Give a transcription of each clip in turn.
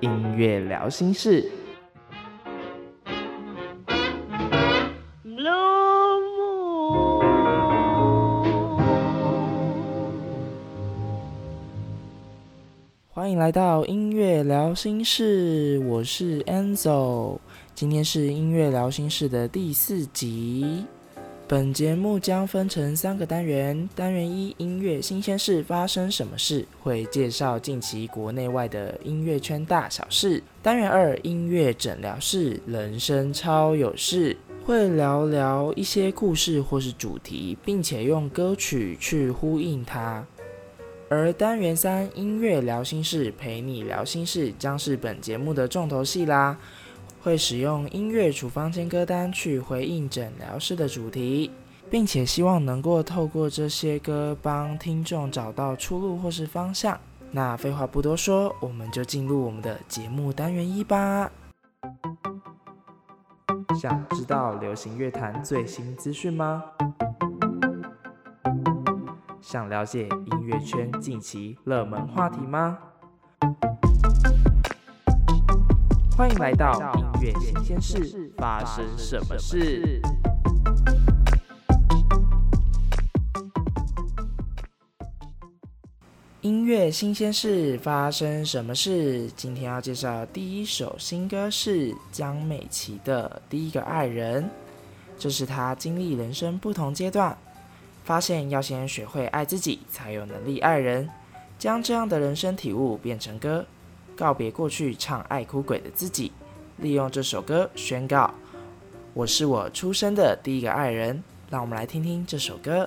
音乐聊心事。欢迎来到音乐聊心事，我是 Enzo，今天是音乐聊心事的第四集。本节目将分成三个单元：单元一，音乐新鲜事发生什么事，会介绍近期国内外的音乐圈大小事；单元二，音乐诊疗室，人生超有事，会聊聊一些故事或是主题，并且用歌曲去呼应它；而单元三，音乐聊心事，陪你聊心事，将是本节目的重头戏啦。会使用音乐处方箋歌单去回应诊疗室的主题，并且希望能够透过这些歌帮听众找到出路或是方向。那废话不多说，我们就进入我们的节目单元一吧。想知道流行乐坛最新资讯吗？想了解音乐圈近期热门话题吗？欢迎来到音乐新鲜事，发生什么事？音乐新鲜事发生什么事？今天要介绍第一首新歌是江美琪的《第一个爱人》，这是她经历人生不同阶段，发现要先学会爱自己，才有能力爱人，将这样的人生体悟变成歌。告别过去唱爱哭鬼的自己，利用这首歌宣告：“我是我出生的第一个爱人。”让我们来听听这首歌。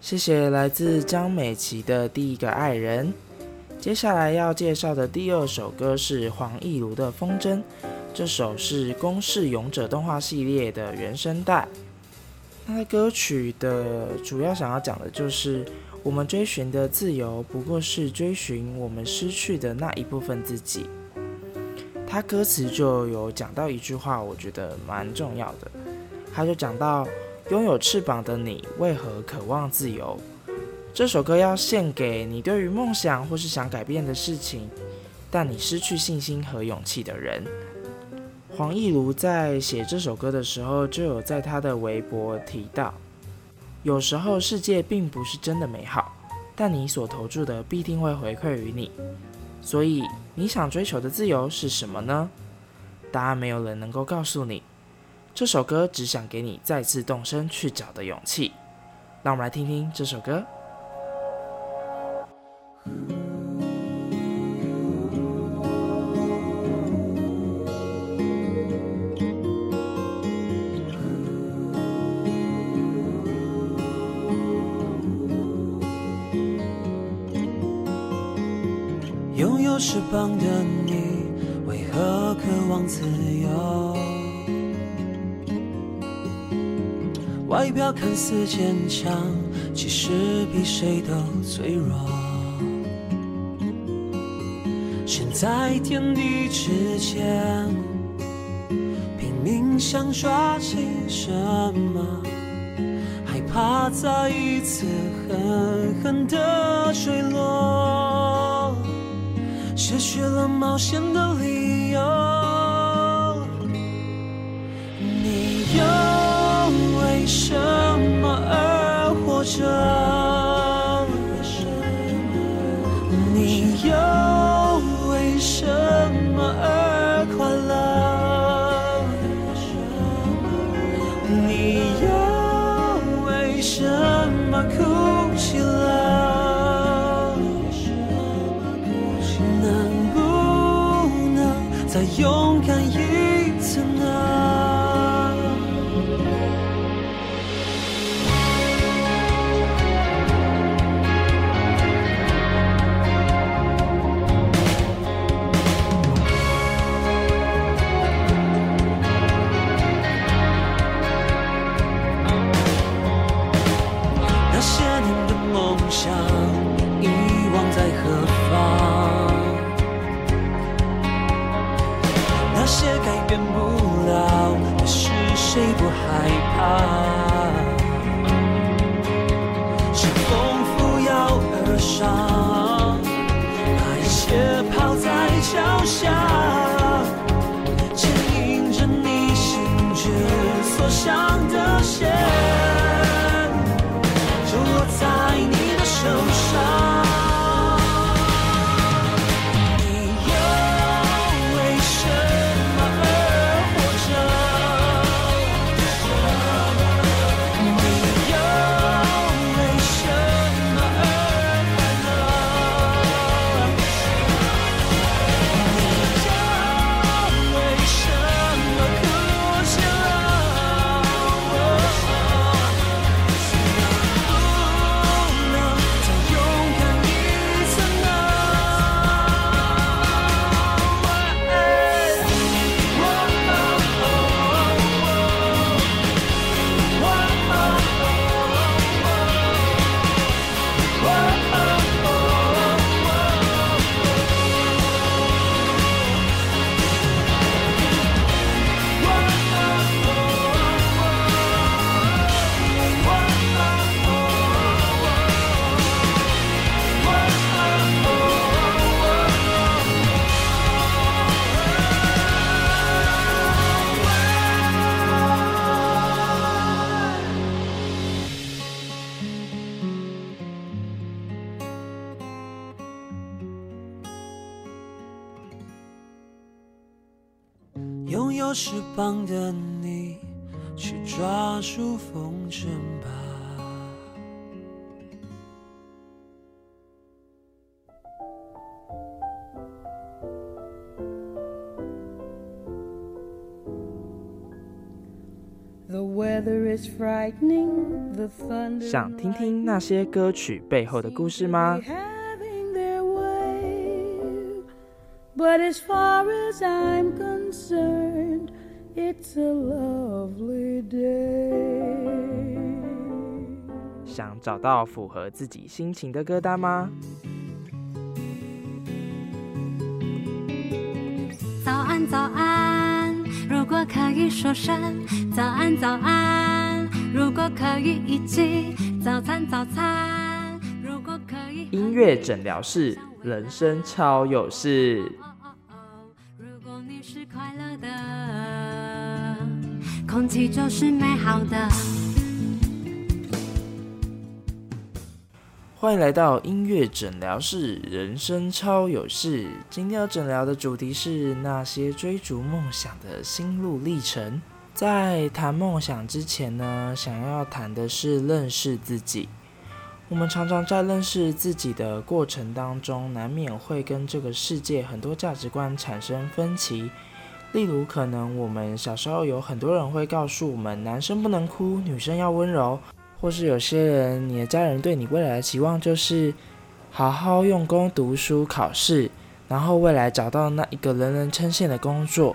谢谢来自江美琪的第一个爱人。接下来要介绍的第二首歌是黄义儒的《风筝》，这首是《公视勇者》动画系列的原声带。那歌曲的主要想要讲的就是，我们追寻的自由不过是追寻我们失去的那一部分自己。他歌词就有讲到一句话，我觉得蛮重要的，他就讲到。拥有翅膀的你，为何渴望自由？这首歌要献给你对于梦想或是想改变的事情，但你失去信心和勇气的人。黄义儒在写这首歌的时候，就有在他的微博提到：有时候世界并不是真的美好，但你所投注的必定会回馈于你。所以，你想追求的自由是什么呢？答案没有人能够告诉你。这首歌只想给你再次动身去找的勇气，让我们来听听这首歌。拥有翅膀的你，为何渴望自由？外表看似坚强，其实比谁都脆弱。身在天地之间，拼命想抓紧什么，害怕再一次狠狠的坠落，失去了冒险的理想听听那些歌曲背后的故事吗？想找到符合自己心情的歌单吗？早安，早安，如果可以说声早安，早安，如果可以一起早餐，早餐，如果可以音乐诊疗室，人生超有事。如果你是快乐的，空气就是美好的。欢迎来到音乐诊疗室，人生超有事。今天要诊疗的主题是那些追逐梦想的心路历程。在谈梦想之前呢，想要谈的是认识自己。我们常常在认识自己的过程当中，难免会跟这个世界很多价值观产生分歧。例如，可能我们小时候有很多人会告诉我们，男生不能哭，女生要温柔。或是有些人，你的家人对你未来的期望就是好好用功读书考试，然后未来找到那一个人人称羡的工作，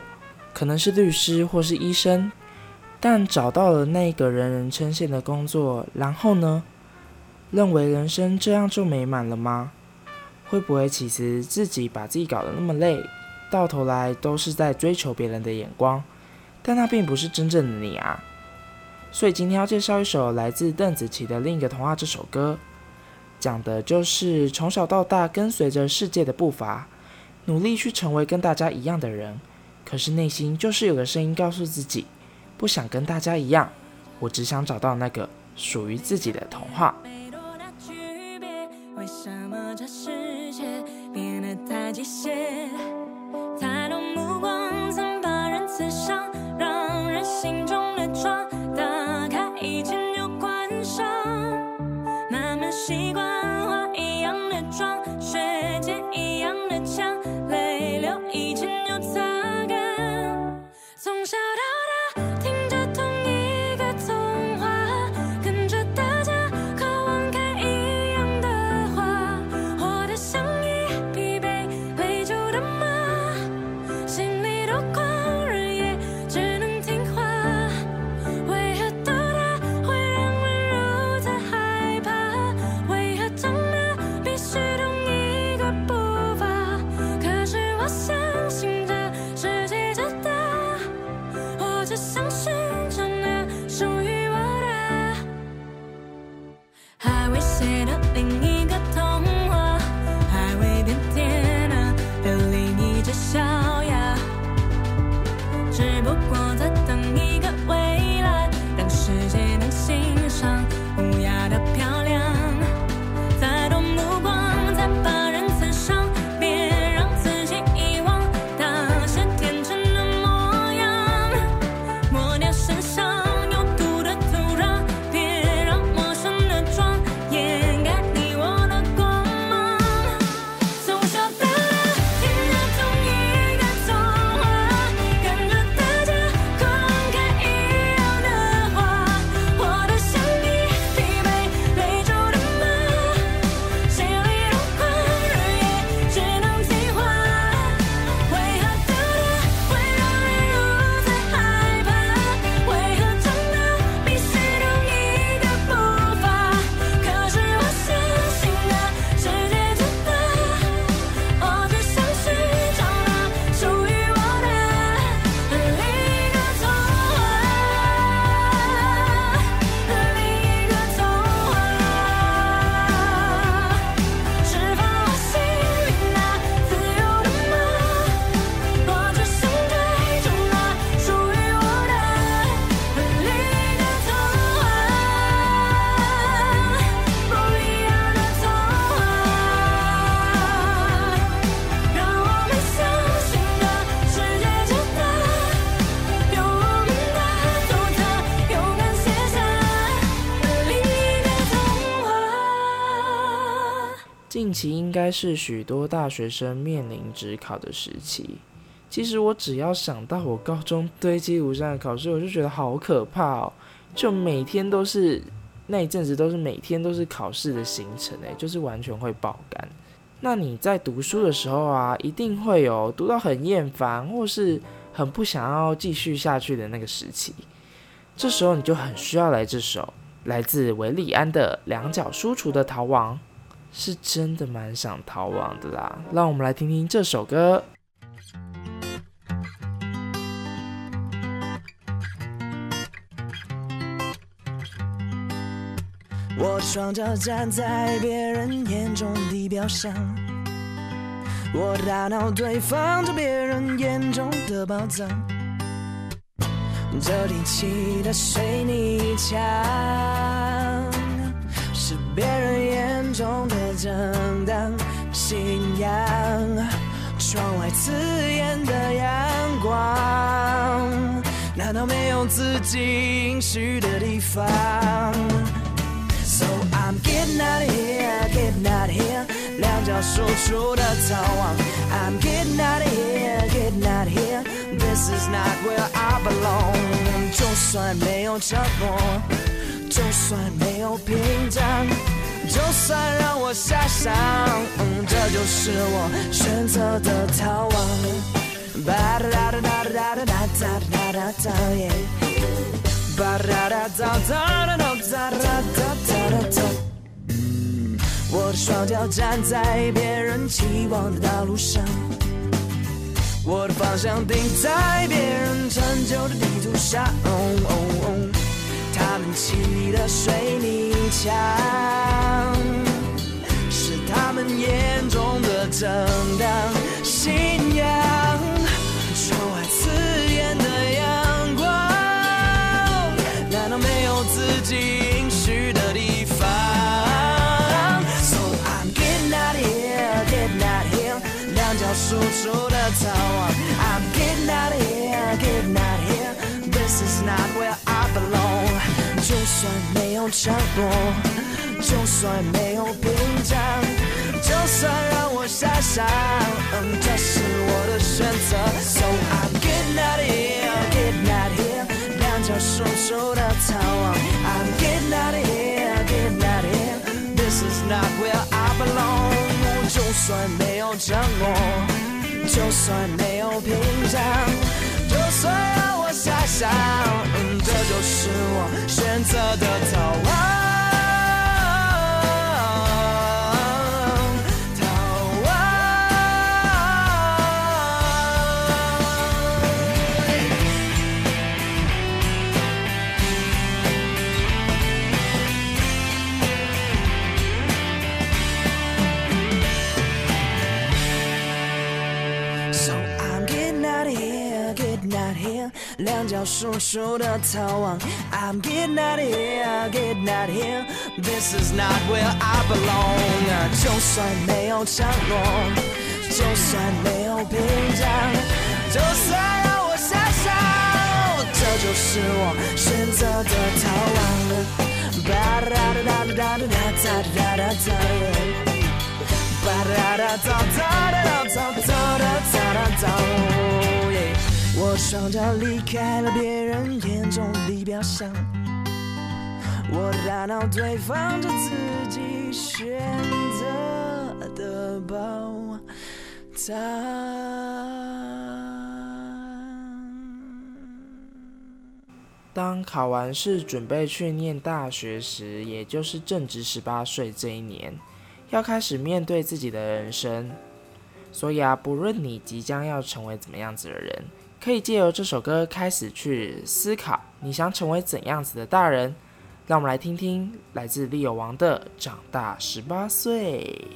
可能是律师或是医生。但找到了那个人人称羡的工作，然后呢？认为人生这样就美满了吗？会不会其实自己把自己搞得那么累，到头来都是在追求别人的眼光，但那并不是真正的你啊？所以今天要介绍一首来自邓紫棋的另一个童话。这首歌讲的就是从小到大跟随着世界的步伐，努力去成为跟大家一样的人，可是内心就是有个声音告诉自己，不想跟大家一样，我只想找到那个属于自己的童话。近期应该是许多大学生面临职考的时期。其实我只要想到我高中堆积如山的考试，我就觉得好可怕哦，就每天都是那一阵子都是每天都是考试的行程，诶，就是完全会爆肝。那你在读书的时候啊，一定会有读到很厌烦，或是很不想要继续下去的那个时期。这时候你就很需要来这首来自韦利安的《两脚书橱的逃亡》，是真的蛮想逃亡的啦。让我们来听听这首歌。我双脚站在别人眼中的地表上，我的大脑堆放着别人眼中的宝藏。这挺起的水泥墙，别人眼中的正当信仰。窗外刺眼的阳光，难道没有自己应许的地方？So I'm getting out of here, getting out of here，两脚输出的逃亡。I'm getting out of here, getting out of here。This is not where I belong。就算没有承诺，就算没有屏障，就算让我遐想，嗯，这就是我选择的逃亡。哒哒哒哒哒哒哒哒哒哒哒耶，哒哒哒哒哒哒哒哒哒哒哒哒。我的双脚站在别人期望的道路上。我的方向定在别人陈旧的地图上，哦哦哦，他们砌的水泥墙是他们眼中的正当信仰窗外刺眼的阳光难道没有自己应许的地方。So im getting out of here getting out of here 两脚输出的着 i'm getting out of here getting out of here this is not where i belong 就算没有承诺，就算没有屏障，就算让我遐想，嗯，这是我的选择。So I'm getting out of here, getting out of here，两脚输出的逃亡。I'm getting out of here, getting out of here, this is not where I belong。就算没有承诺，就算没有屏障，就算我遐想，这就是我选择的逃亡。Not here，两脚输出的逃亡，I'm getting out of here, getting out of here. This is not where I belong. 就算没有承诺，就算没有屏障，就算让我遐想，这就是我选择的逃亡。哒哒哒哒哒哒哒哒哒哒哒哒，哒哒哒哒哒哒哒哒哒哒。我双脚离开了别人眼中的表上，我的大脑堆放着自己选择的宝藏。当考完试准备去念大学时，也就是正值十八岁这一年，要开始面对自己的人生。所以啊，不论你即将要成为怎么样子的人。可以借由这首歌开始去思考，你想成为怎样子的大人？让我们来听听来自利友王的《长大十八岁》。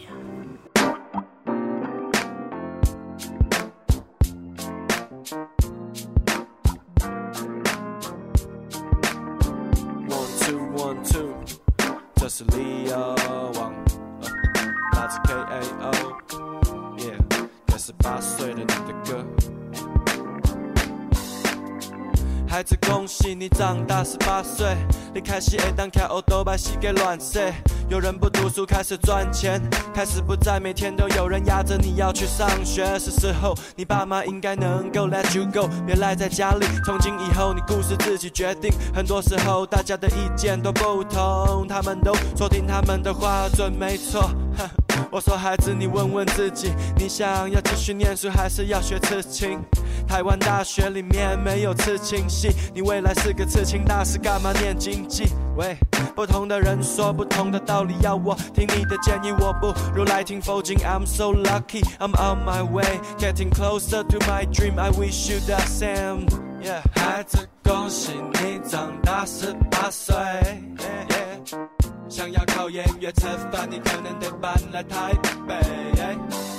长大十八岁，你开始会当开欧多拜，膝盖乱射。有人不读书开始赚钱，开始不再每天都有人压着你要去上学。是时候你爸妈应该能够 let you go，别赖在家里。从今以后你故事自己决定。很多时候大家的意见都不同，他们都说听他们的话准没错。我说孩子，你问问自己，你想要继续念书还是要学刺青？台湾大学里面没有刺青系，你未来是个刺青大师，干嘛念经济？喂，不同的人说不同的道理，要我听你的建议，我不如来听佛经。I'm so lucky, I'm on my way, getting closer to my dream. I wish you the same. Yeah，孩子，恭喜你长大十八岁。Yeah, yeah. 想要靠音乐吃饭，你可能得搬来台北。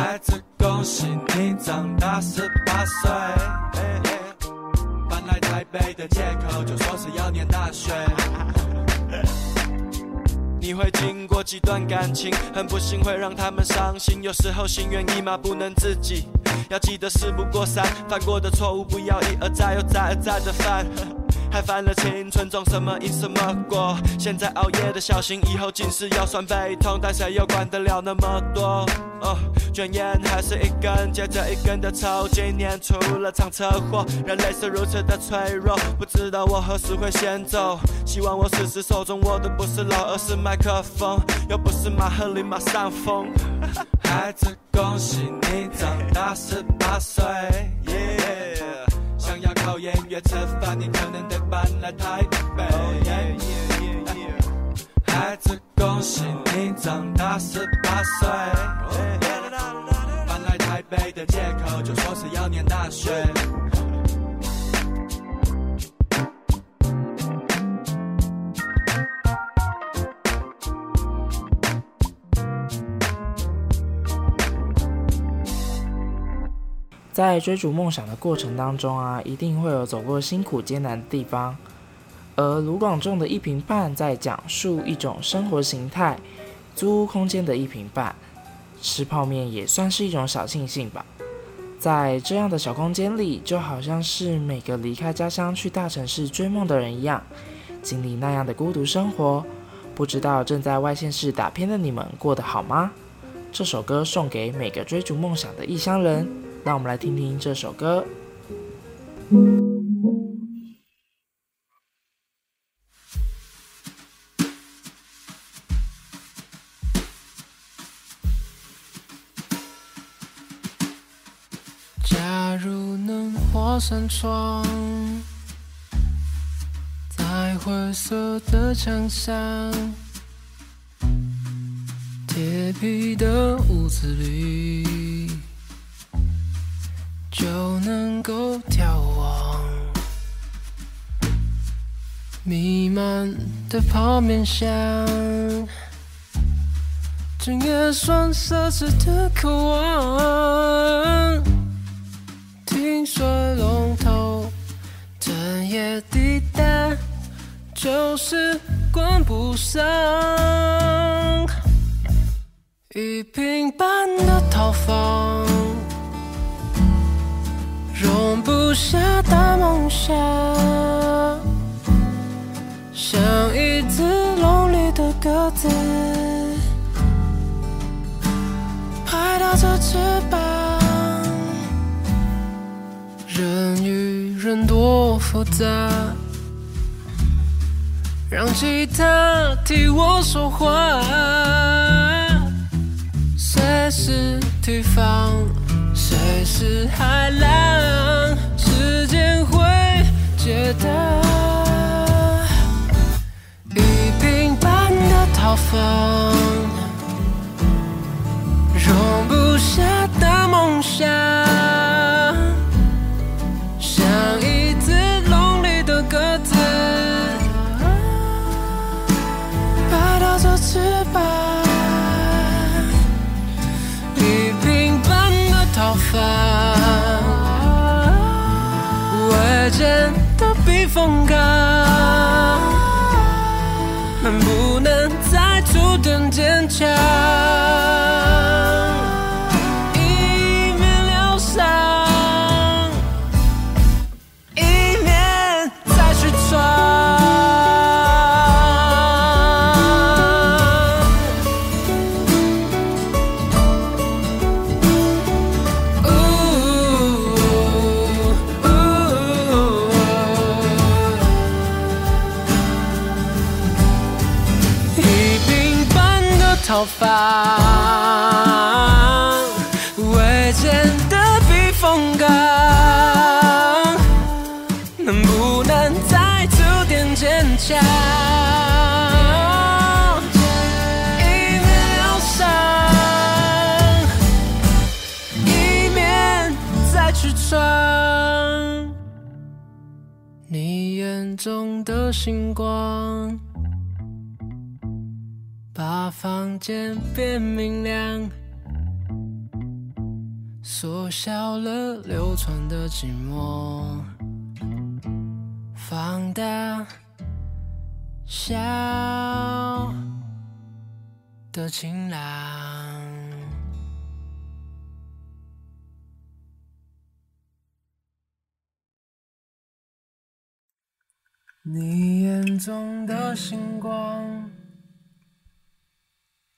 孩子，恭喜你长大十八岁，搬来台北的借口就说是要念大学。你会经过几段感情，很不幸会让他们伤心，有时候心猿意马不能自己。要记得事不过三，犯过的错误不要一而再又再而再的犯。还犯了青春种什么因什么果？现在熬夜的小心，以后近视腰酸背痛，但谁又管得了那么多？哦，卷烟还是一根接着一根的抽，今年出了场车祸，人类是如此的脆弱，不知道我何时会先走。希望我死时手中握的不是老，而是麦克风，又不是马赫里马上风。孩子，恭喜你长大十八岁。Yeah 想要考研约吃饭，你可能得搬来台北。Oh, yeah, yeah, yeah, yeah. 孩子，恭喜你长大十八岁。Oh, yeah. 搬来台北的借口就说是要念大学。在追逐梦想的过程当中啊，一定会有走过辛苦艰难的地方。而卢广仲的一坪半在讲述一种生活形态，租屋空间的一坪半，吃泡面也算是一种小庆幸吧。在这样的小空间里，就好像是每个离开家乡去大城市追梦的人一样，经历那样的孤独生活。不知道正在外县市打拼的你们过得好吗？这首歌送给每个追逐梦想的异乡人。让我们来听听这首歌。假如能画扇窗，在灰色的墙上，铁皮的屋子里。就能够眺望弥漫的泡面香，整夜酸涩涩的渴望，听水龙头整夜滴答，就是关不上。一坪半的套房。容不下大梦想，像一只笼里的鸽子，拍打着翅膀。人与人多复杂，让吉他替我说话，随时提防。随时海浪，嘲讽，容不下的梦想，像一只笼里的鸽子，摆到做翅膀，一平凡的逃房，我真的避风港。点星光，把房间变明亮，缩小了流传的寂寞。放大小的晴朗，你眼中的星光，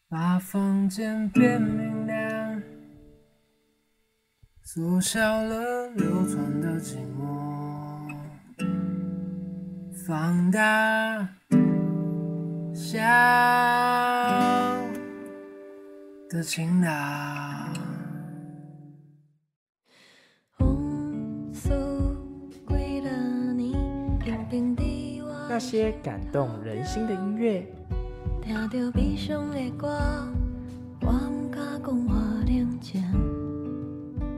把房间变明亮，缩小了流传的寂寞。放大想的晴朗。些感动人心的音乐，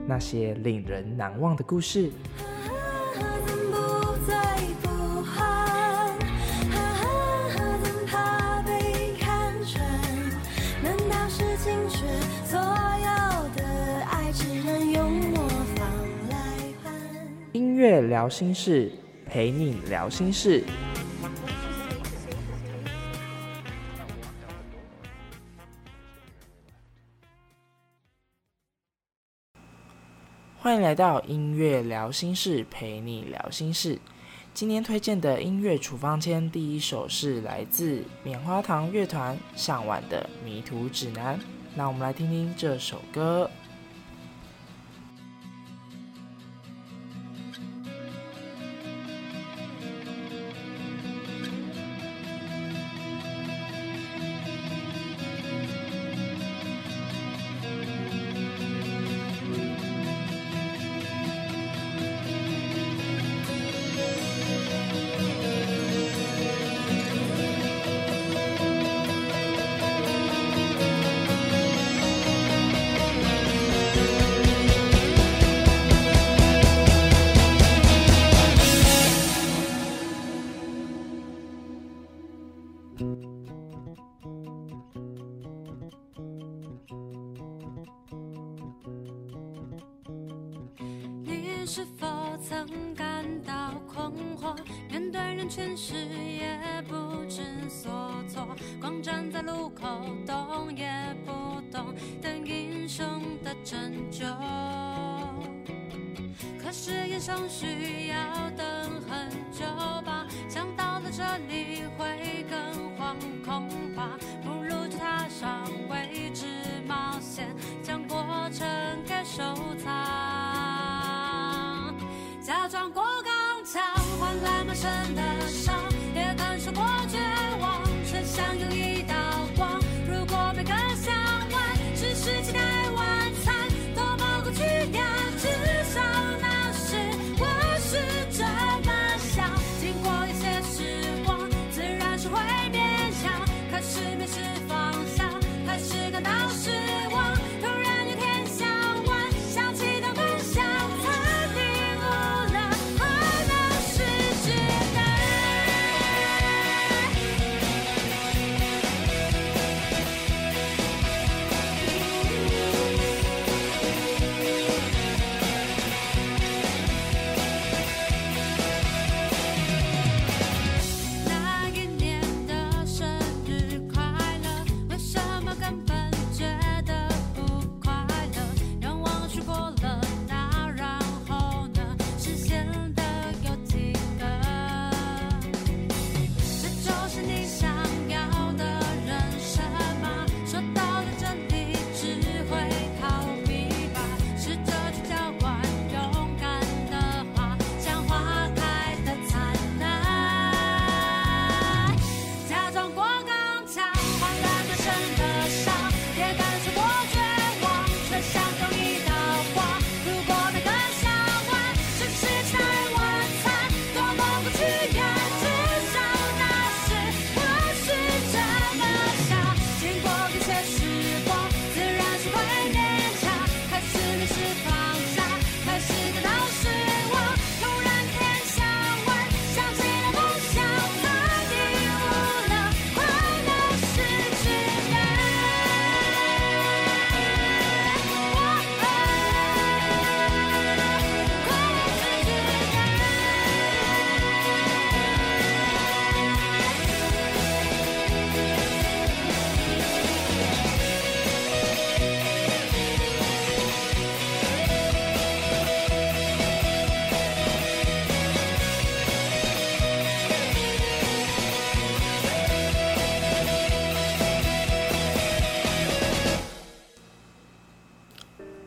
那些令人难忘的故事。音乐聊心事，陪你聊心事。欢迎来到音乐聊心事，陪你聊心事。今天推荐的音乐处方签第一首是来自棉花糖乐团向晚的《迷途指南》。那我们来听听这首歌。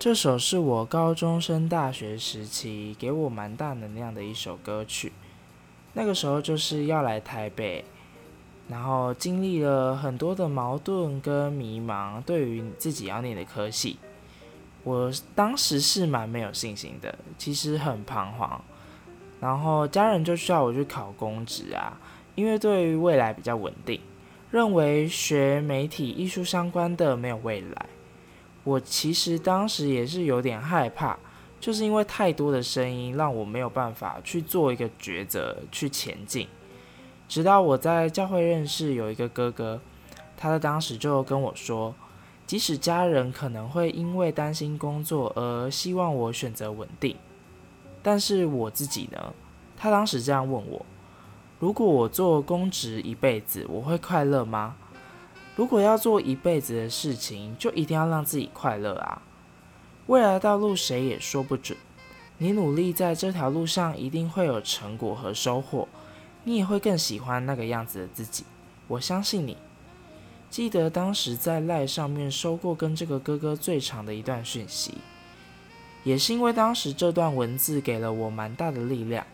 这首是我高中升大学时期给我蛮大能量的一首歌曲。那个时候就是要来台北，然后经历了很多的矛盾跟迷茫，对于自己要念的科系，我当时是蛮没有信心的，其实很彷徨。然后家人就需要我去考公职啊，因为对于未来比较稳定，认为学媒体艺术相关的没有未来。我其实当时也是有点害怕，就是因为太多的声音让我没有办法去做一个抉择去前进。直到我在教会认识有一个哥哥，他在当时就跟我说，即使家人可能会因为担心工作而希望我选择稳定，但是我自己呢？他当时这样问我：如果我做公职一辈子，我会快乐吗？如果要做一辈子的事情，就一定要让自己快乐啊！未来的道路谁也说不准，你努力在这条路上，一定会有成果和收获，你也会更喜欢那个样子的自己。我相信你。记得当时在赖上面收过跟这个哥哥最长的一段讯息，也是因为当时这段文字给了我蛮大的力量。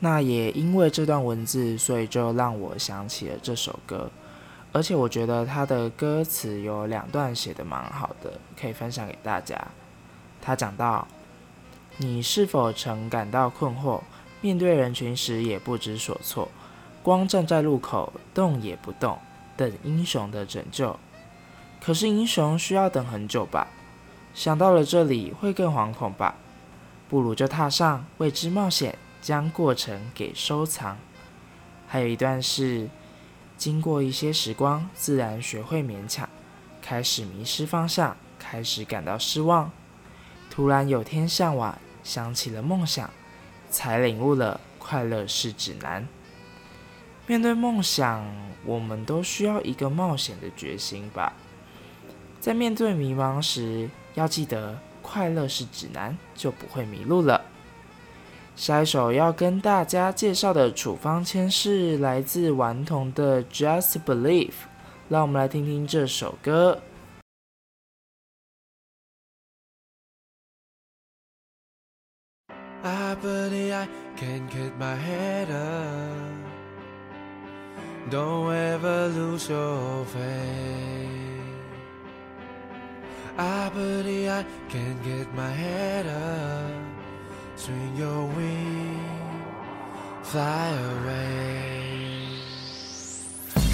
那也因为这段文字，所以就让我想起了这首歌。而且我觉得他的歌词有两段写得蛮好的，可以分享给大家。他讲到：“你是否曾感到困惑，面对人群时也不知所措，光站在路口动也不动，等英雄的拯救？可是英雄需要等很久吧？想到了这里会更惶恐吧？不如就踏上未知冒险，将过程给收藏。”还有一段是。经过一些时光，自然学会勉强，开始迷失方向，开始感到失望。突然有天向晚，想起了梦想，才领悟了快乐是指南。面对梦想，我们都需要一个冒险的决心吧。在面对迷茫时，要记得快乐是指南，就不会迷路了。下一首要跟大家介绍的处方签是来自顽童的《Just Believe》，让我们来听听这首歌。Swing your wings, fly away.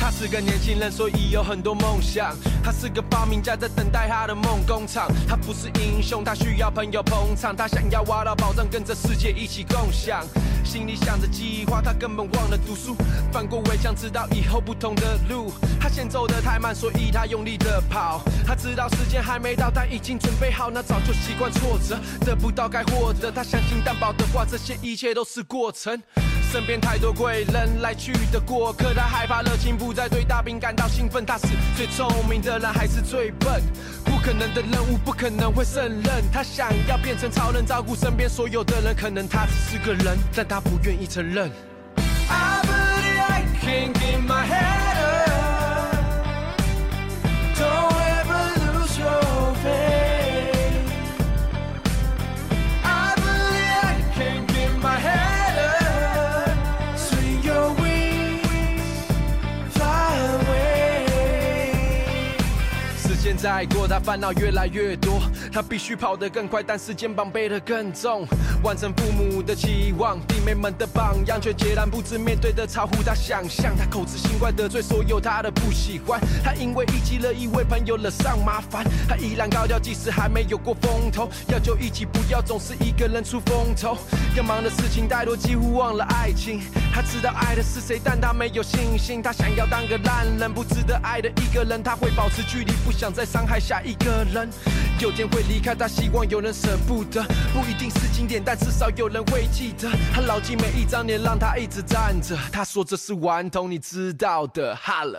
他是个年轻人，所以有很多梦想。他是个发明家，在等待他的梦工厂。他不是英雄，他需要朋友捧场。他想要挖到宝藏，跟着世界一起共享。心里想着计划，他根本忘了读书。翻过围墙，知道以后不同的路。他先走得太慢，所以他用力的跑。他知道时间还没到，但已经准备好。那早就习惯挫折，得不到该获得。他相信担保的话，这些一切都是过程。身边太多贵人来去的过客，他害怕热情不不再，对大兵感到兴奋。他是最聪明的人，还是最笨？不可能的任务，不可能会胜任。他想要变成超人，照顾身边所有的人。可能他只是个人，但他不愿意承认。I believe I can get my hand. 现在过，他烦恼越来越多。他必须跑得更快，但是肩膀背得更重。完成父母的期望，弟妹们的榜样，却截然不知面对的超乎他想象。他口是心怪，得罪所有他的不喜欢。他因为一己乐意为朋友惹上麻烦，他依然高调，即使还没有过风头。要就一起，不要总是一个人出风头。更忙的事情太多，几乎忘了爱情。他知道爱的是谁，但他没有信心。他想要当个烂人，不值得爱的一个人。他会保持距离，不想再伤害下一个人。有天会离开，他希望有人舍不得，不一定是经典，但至少有人会记得。他牢记每一张脸，让他一直站着。他说这是顽童，你知道的。哈了。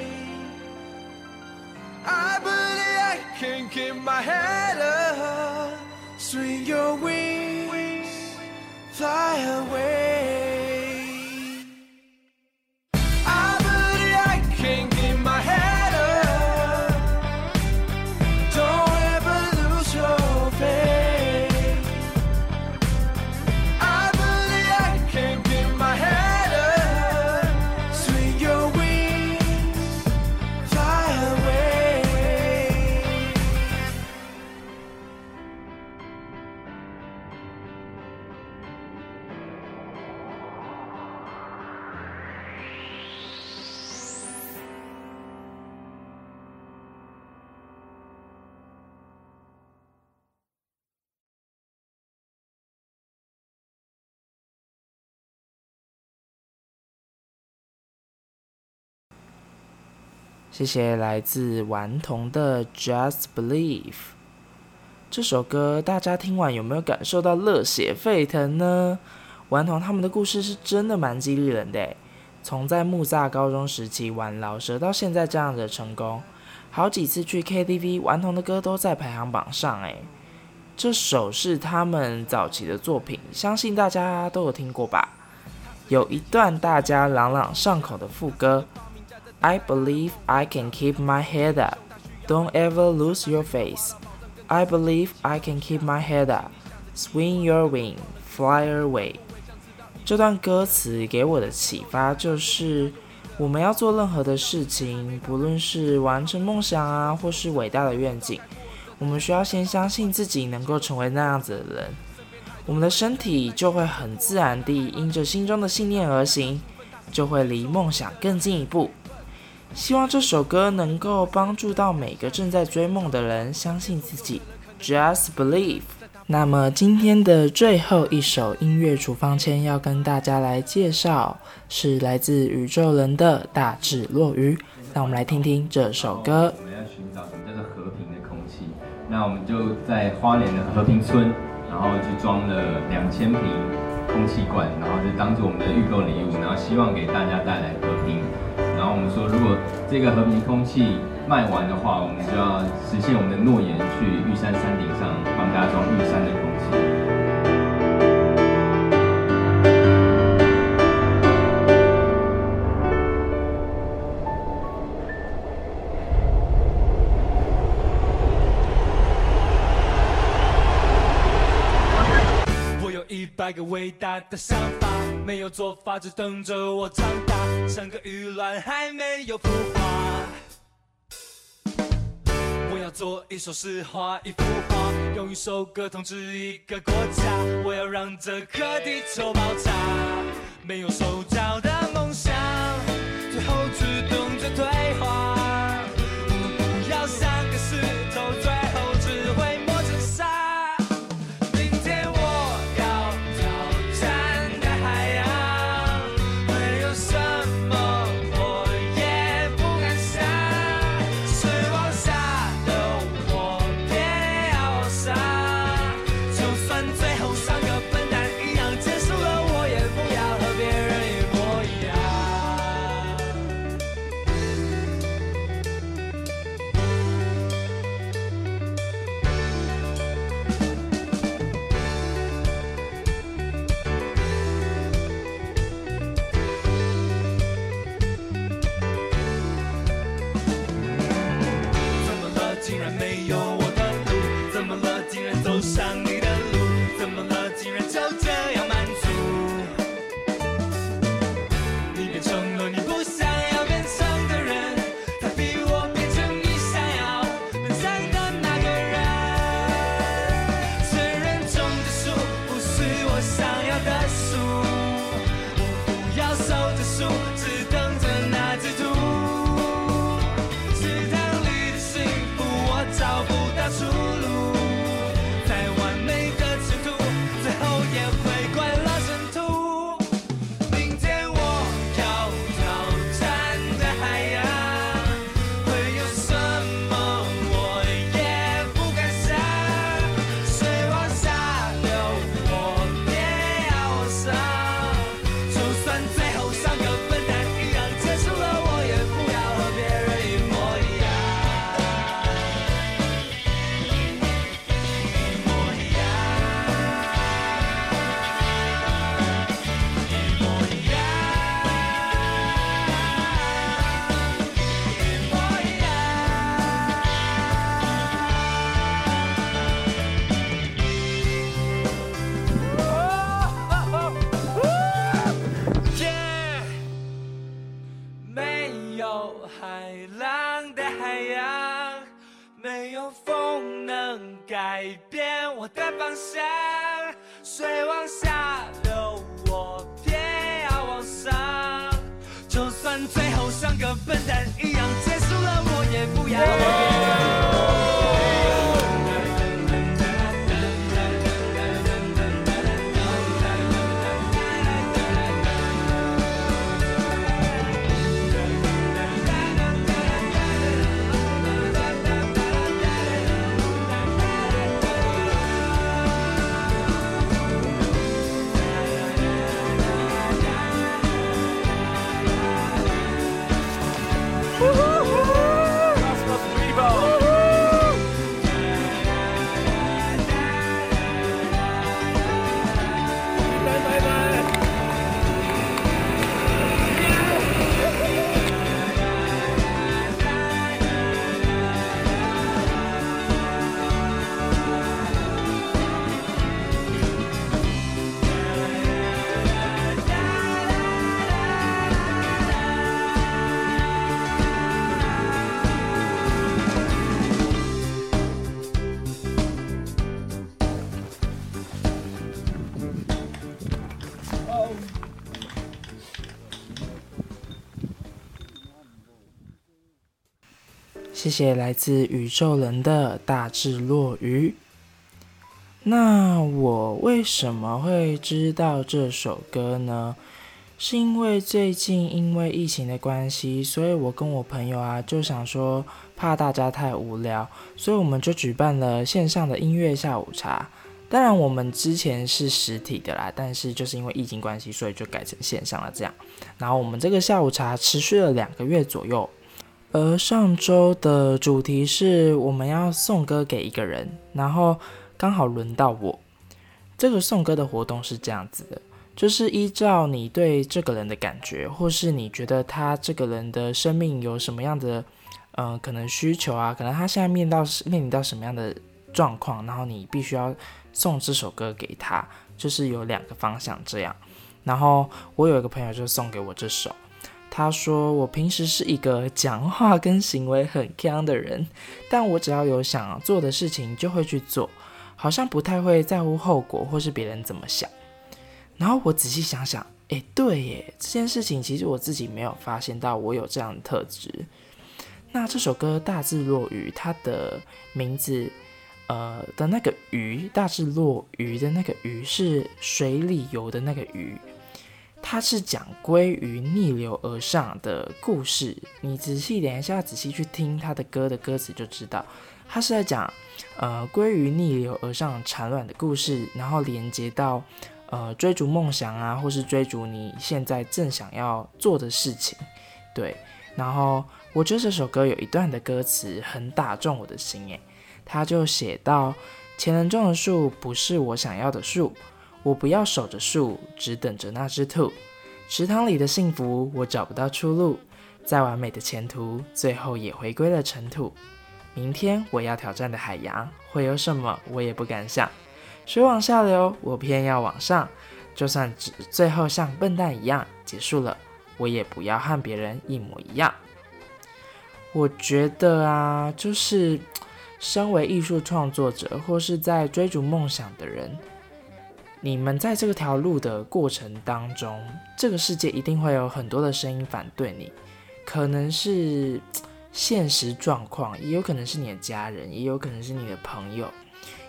I believe I can keep my head up. Swing your wings, fly away。谢谢来自顽童的《Just Believe》这首歌，大家听完有没有感受到热血沸腾呢？顽童他们的故事是真的蛮激励人的，从在木栅高中时期玩饶舌到现在这样的成功，好几次去 KTV，顽童的歌都在排行榜上。哎，这首是他们早期的作品，相信大家都有听过吧？有一段大家朗朗上口的副歌。I believe I can keep my head up. Don't ever lose your face. I believe I can keep my head up. Swing your wing, fly away. 这段歌词给我的启发就是，我们要做任何的事情，不论是完成梦想啊，或是伟大的愿景，我们需要先相信自己能够成为那样子的人，我们的身体就会很自然地因着心中的信念而行，就会离梦想更进一步。希望这首歌能够帮助到每个正在追梦的人，相信自己，Just believe。那么今天的最后一首音乐处方签要跟大家来介绍，是来自宇宙人的大智若愚。让我们来听听这首歌。我们要寻找什么叫做和平的空气？那我们就在花莲的和平村，然后去装了两千瓶空气罐，然后就当做我们的预购礼物，然后希望给大家带来和平。然后我们说，如果这个和平空气卖完的话，我们就要实现我们的诺言，去玉山山顶上帮大家装玉山的空气。一个伟大的想法，没有做法，只等着我长大，像个鱼卵还没有孵化。我要做一首诗，画一幅画，用一首歌统治一个国家。我要让这颗地球爆炸，没有手脚的梦想，最后只懂谢谢来自宇宙人的大智若愚。那我为什么会知道这首歌呢？是因为最近因为疫情的关系，所以我跟我朋友啊就想说，怕大家太无聊，所以我们就举办了线上的音乐下午茶。当然，我们之前是实体的啦，但是就是因为疫情关系，所以就改成线上了这样。然后我们这个下午茶持续了两个月左右。而上周的主题是我们要送歌给一个人，然后刚好轮到我。这个送歌的活动是这样子的，就是依照你对这个人的感觉，或是你觉得他这个人的生命有什么样的，嗯、呃，可能需求啊，可能他现在面到面临到什么样的状况，然后你必须要送这首歌给他，就是有两个方向这样。然后我有一个朋友就送给我这首。他说：“我平时是一个讲话跟行为很锵的人，但我只要有想做的事情就会去做，好像不太会在乎后果或是别人怎么想。”然后我仔细想想，诶，对耶，这件事情其实我自己没有发现到我有这样的特质。那这首歌《大智若愚》，它的名字，呃的那个“愚”，大智若愚的那个“愚”是水里游的那个“鱼”。它是讲鲑鱼逆流而上的故事，你仔细等一下，仔细去听他的歌的歌词就知道，他是在讲，呃，鲑鱼逆流而上产卵的故事，然后连接到，呃，追逐梦想啊，或是追逐你现在正想要做的事情，对。然后我觉得这首歌有一段的歌词很打中我的心，诶，他就写到，前人种的树不是我想要的树。我不要守着树，只等着那只兔。池塘里的幸福，我找不到出路。再完美的前途，最后也回归了尘土。明天我要挑战的海洋，会有什么，我也不敢想。水往下流，我偏要往上。就算只最后像笨蛋一样结束了，我也不要和别人一模一样。我觉得啊，就是身为艺术创作者，或是在追逐梦想的人。你们在这条路的过程当中，这个世界一定会有很多的声音反对你，可能是现实状况，也有可能是你的家人，也有可能是你的朋友，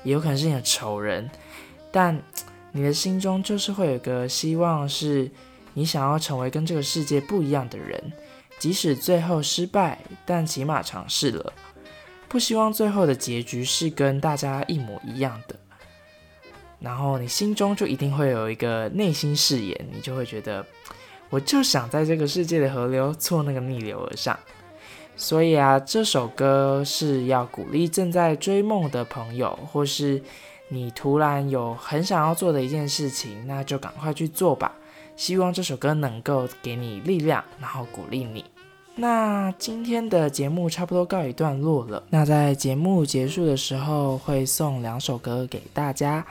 也有可能是你的仇人，但你的心中就是会有个希望，是你想要成为跟这个世界不一样的人，即使最后失败，但起码尝试了。不希望最后的结局是跟大家一模一样的，然后你心中就一定会有一个内心誓言，你就会觉得，我就想在这个世界的河流做那个逆流而上。所以啊，这首歌是要鼓励正在追梦的朋友，或是你突然有很想要做的一件事情，那就赶快去做吧。希望这首歌能够给你力量，然后鼓励你。那今天的节目差不多告一段落了。那在节目结束的时候，会送两首歌给大家。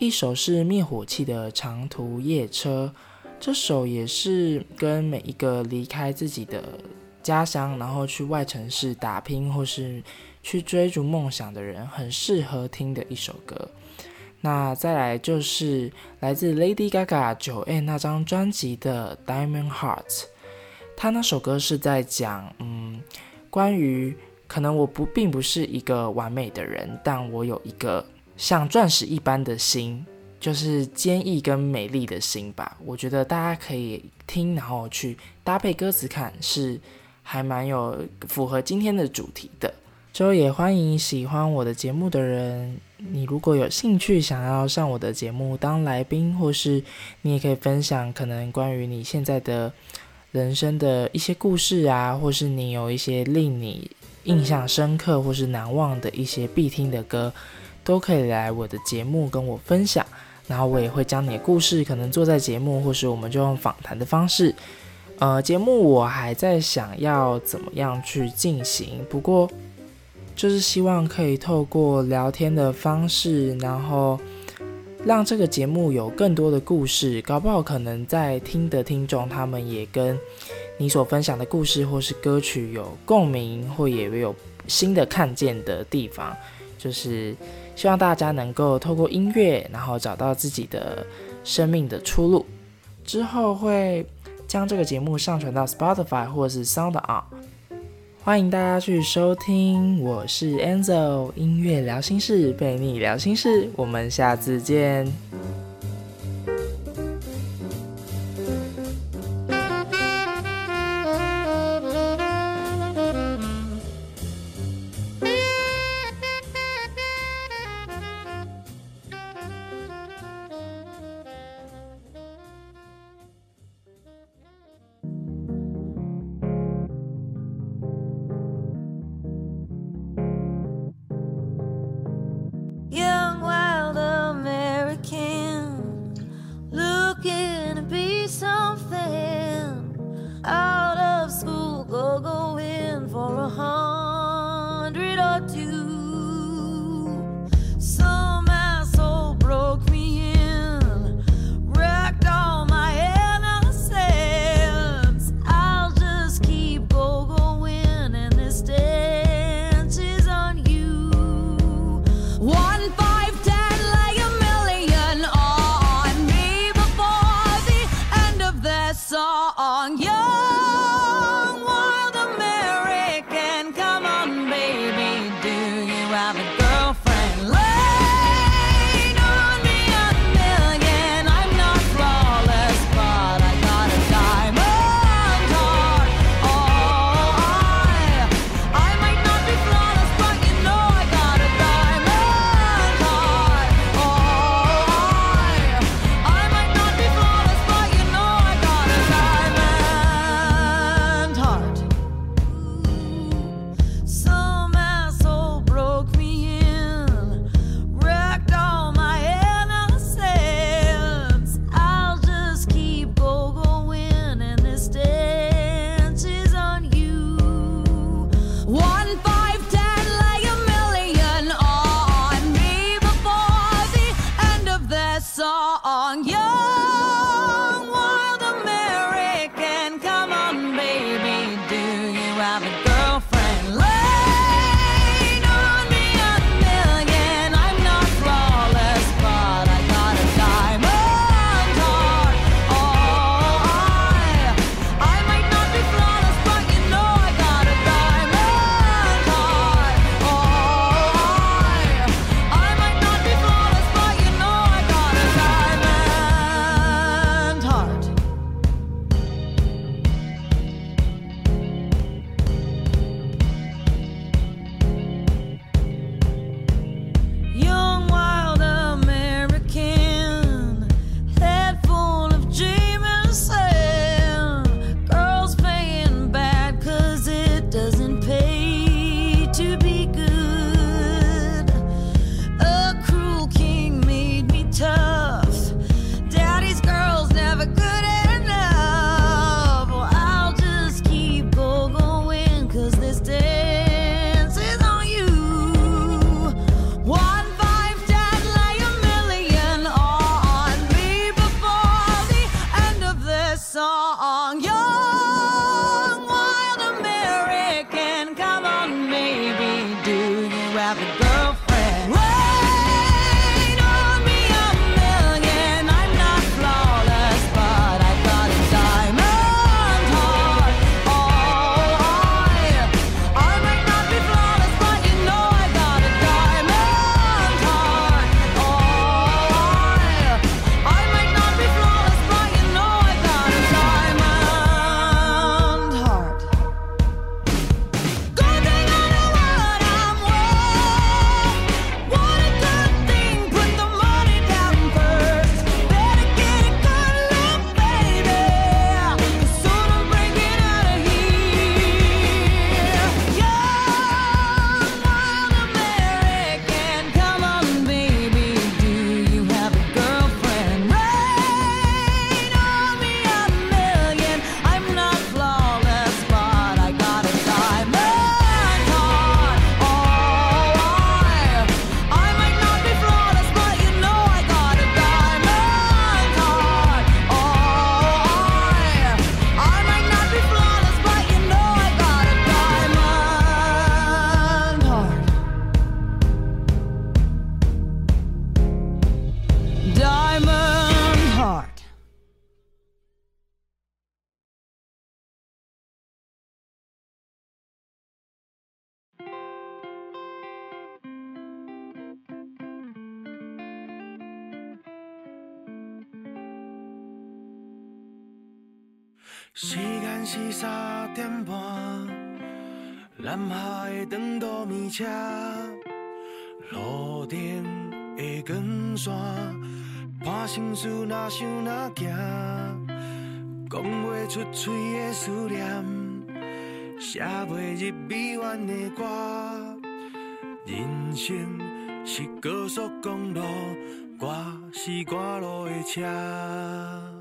一首是灭火器的《长途夜车》，这首也是跟每一个离开自己的家乡，然后去外城市打拼或是去追逐梦想的人，很适合听的一首歌。那再来就是来自 Lady Gaga 9M 那张专辑的《Diamond Heart》。他那首歌是在讲，嗯，关于可能我不并不是一个完美的人，但我有一个像钻石一般的心，就是坚毅跟美丽的心吧。我觉得大家可以听，然后去搭配歌词看，是还蛮有符合今天的主题的。之后也欢迎喜欢我的节目的人，你如果有兴趣想要上我的节目当来宾，或是你也可以分享可能关于你现在的。人生的一些故事啊，或是你有一些令你印象深刻或是难忘的一些必听的歌，都可以来我的节目跟我分享。然后我也会将你的故事可能做在节目，或是我们就用访谈的方式。呃，节目我还在想要怎么样去进行，不过就是希望可以透过聊天的方式，然后。让这个节目有更多的故事，搞不好可能在听的听众他们也跟你所分享的故事或是歌曲有共鸣，或也有新的看见的地方。就是希望大家能够透过音乐，然后找到自己的生命的出路。之后会将这个节目上传到 Spotify 或是 SoundOn。欢迎大家去收听，我是 Anzo，音乐聊心事，陪你聊心事，我们下次见。时间是三点半，南下的长途列车，路灯的光线，伴心事哪想哪行，讲不出嘴的思念，写不入臂弯的歌，人生是高速公路，我是赶路的车。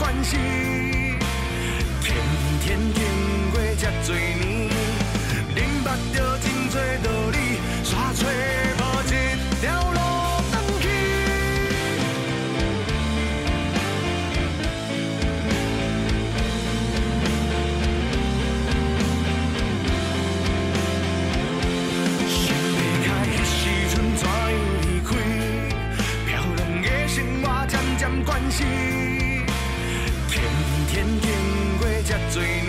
关心，天天经过这多。最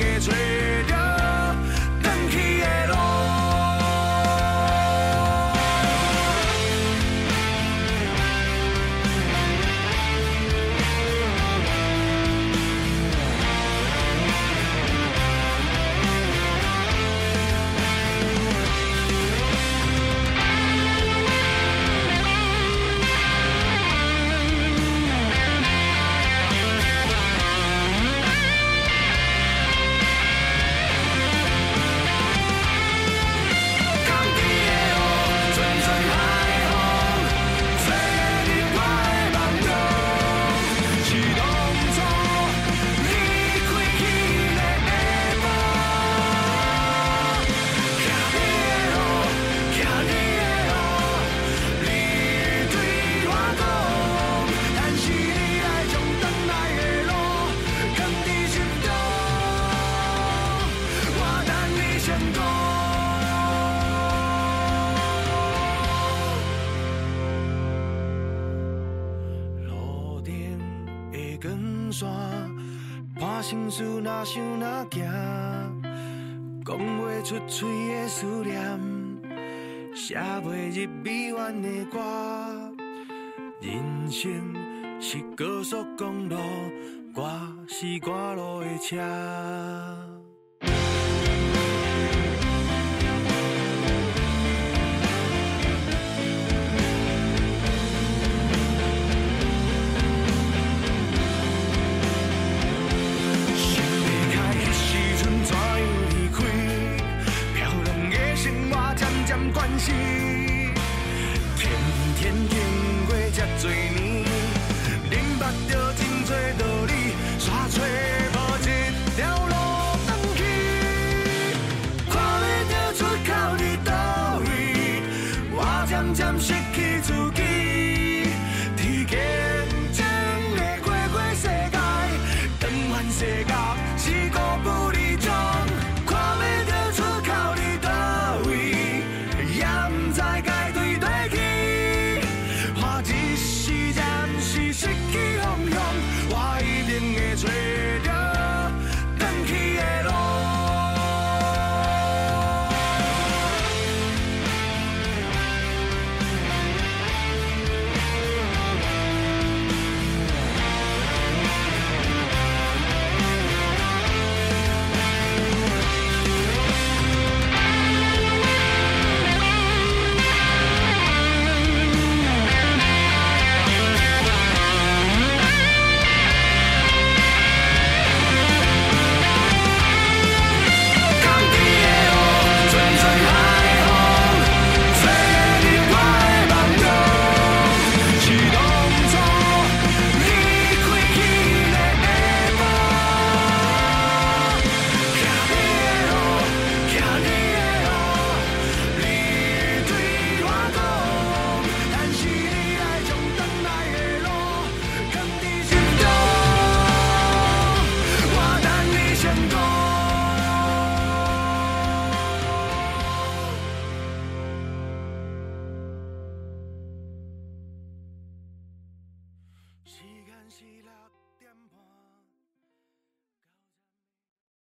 心